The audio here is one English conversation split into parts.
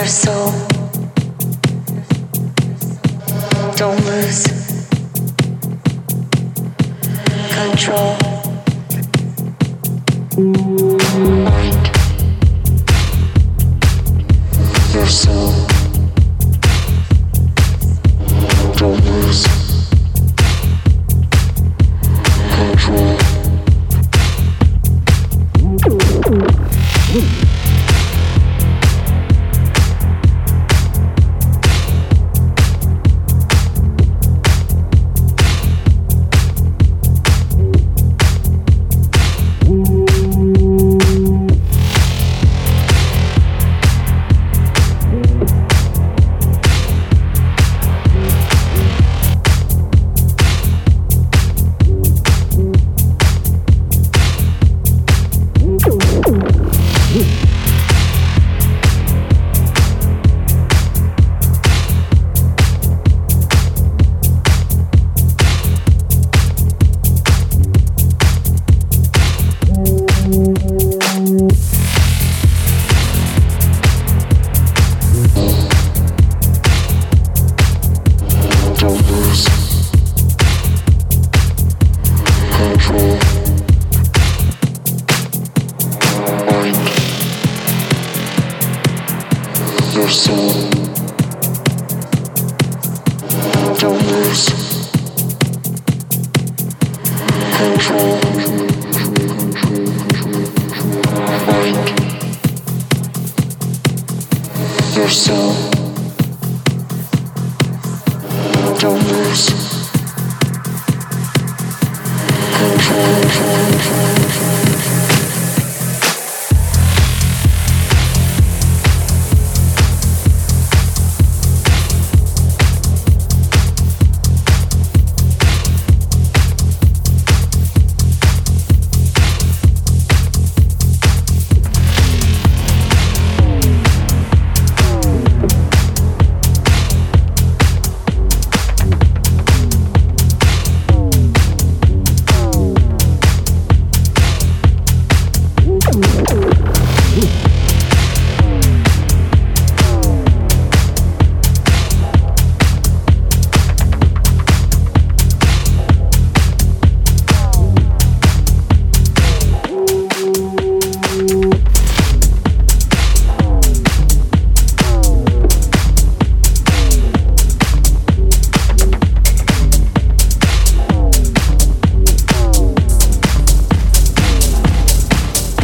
your soul.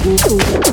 Ooh.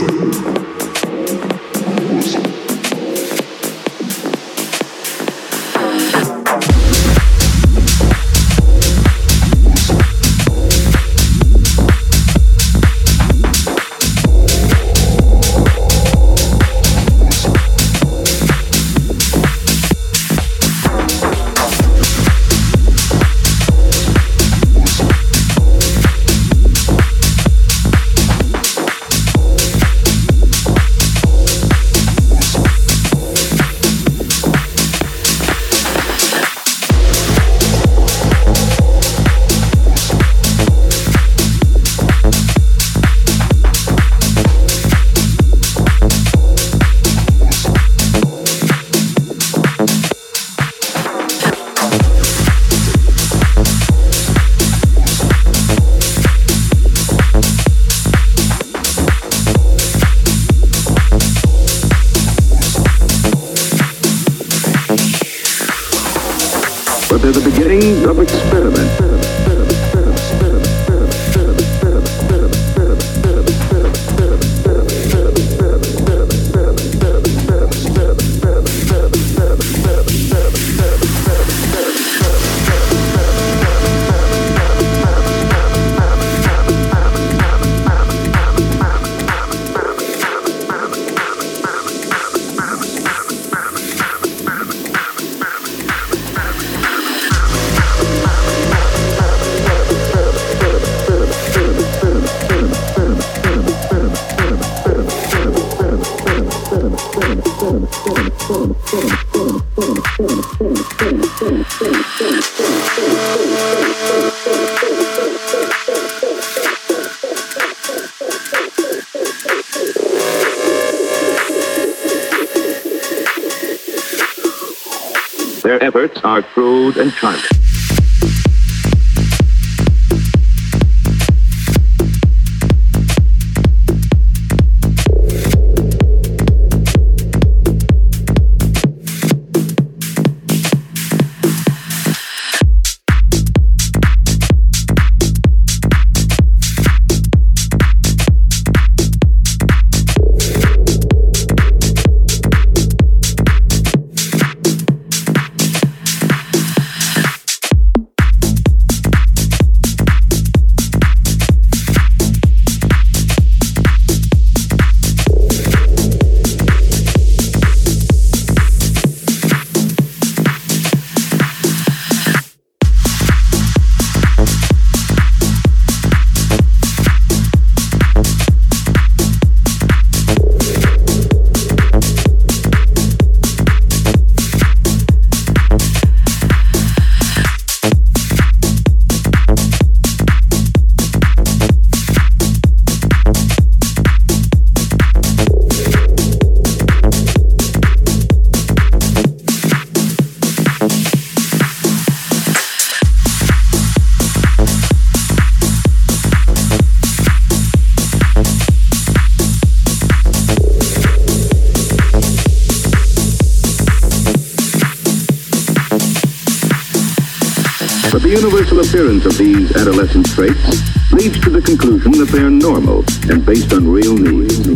Stop. Of these adolescent traits leads to the conclusion that they are normal and based on real needs.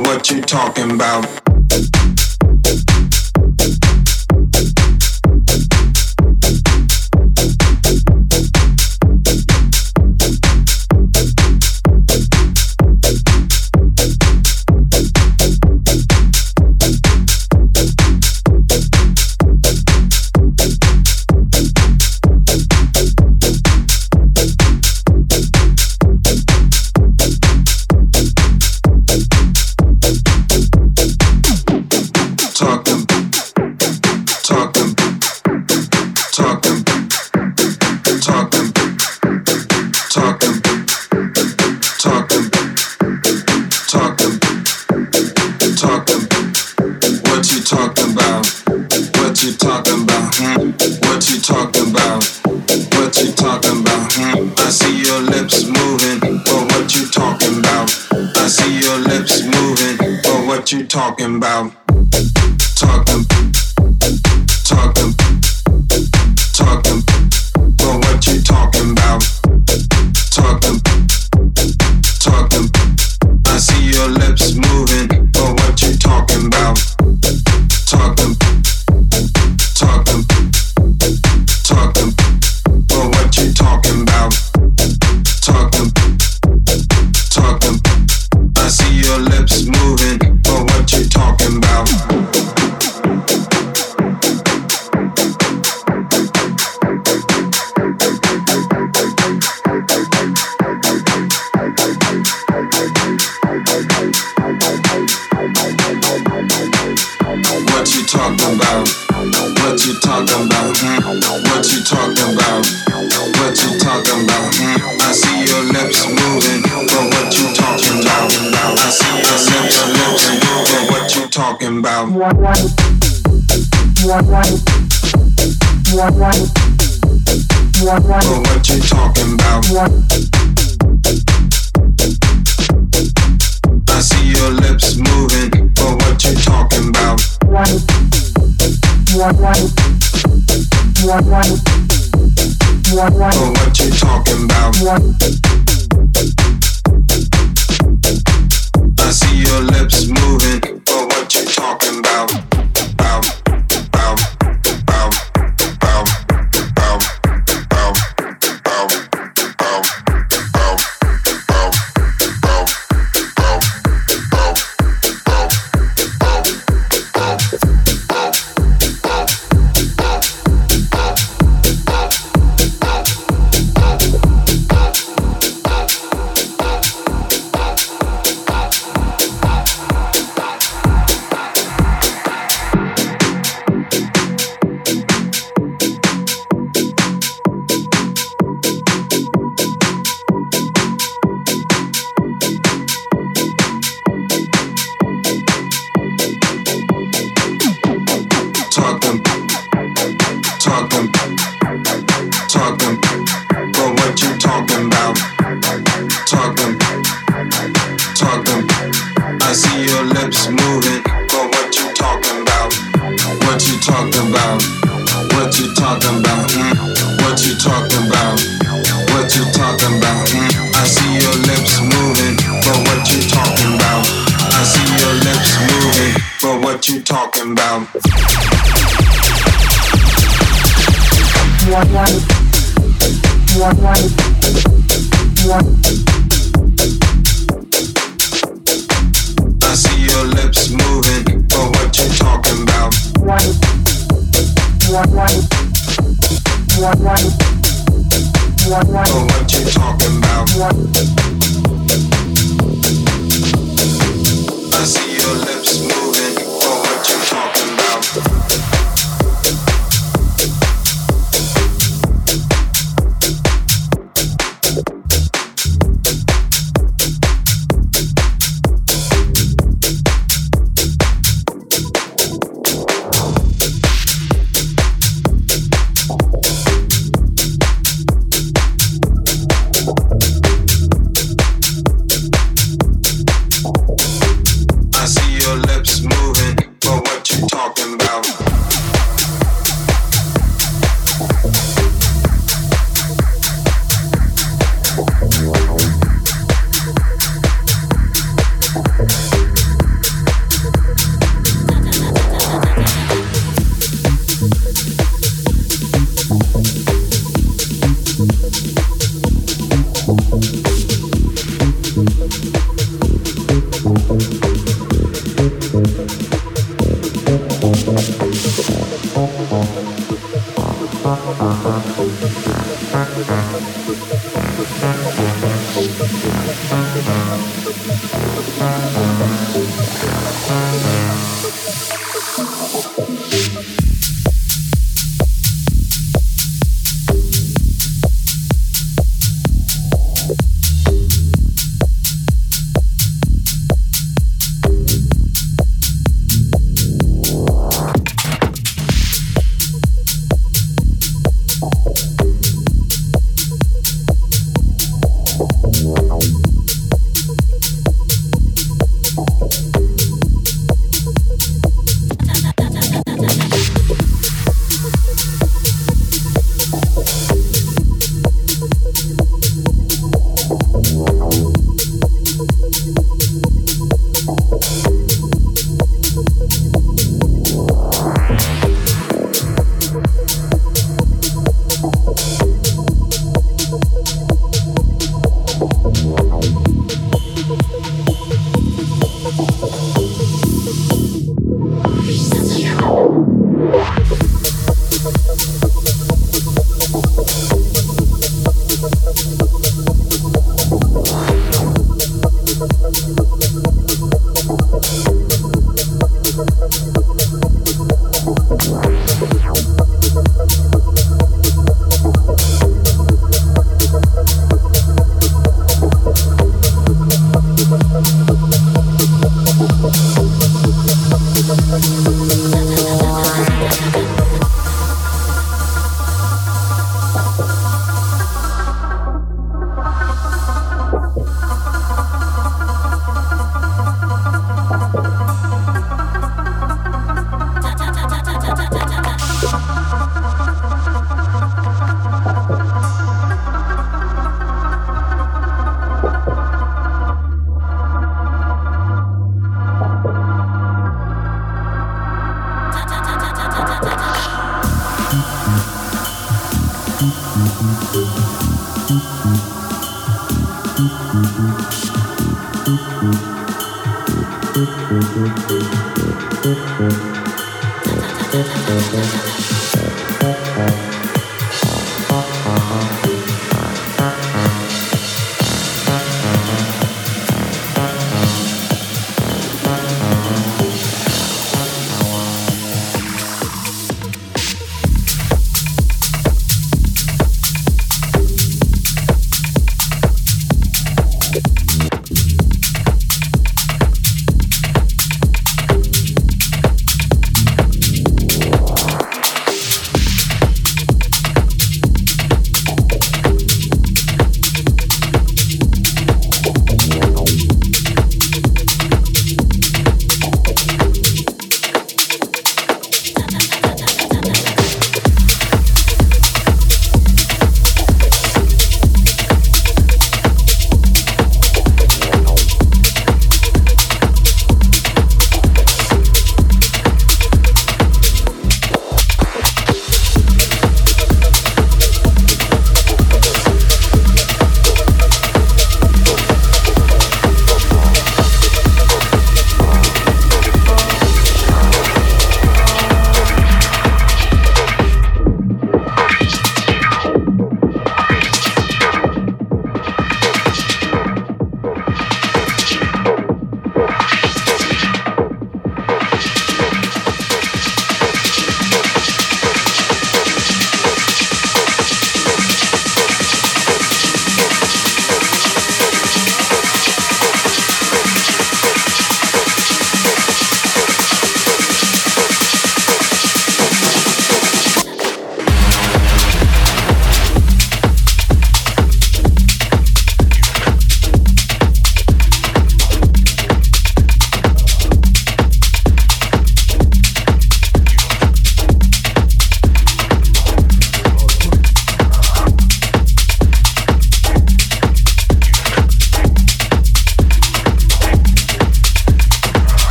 what you talking about.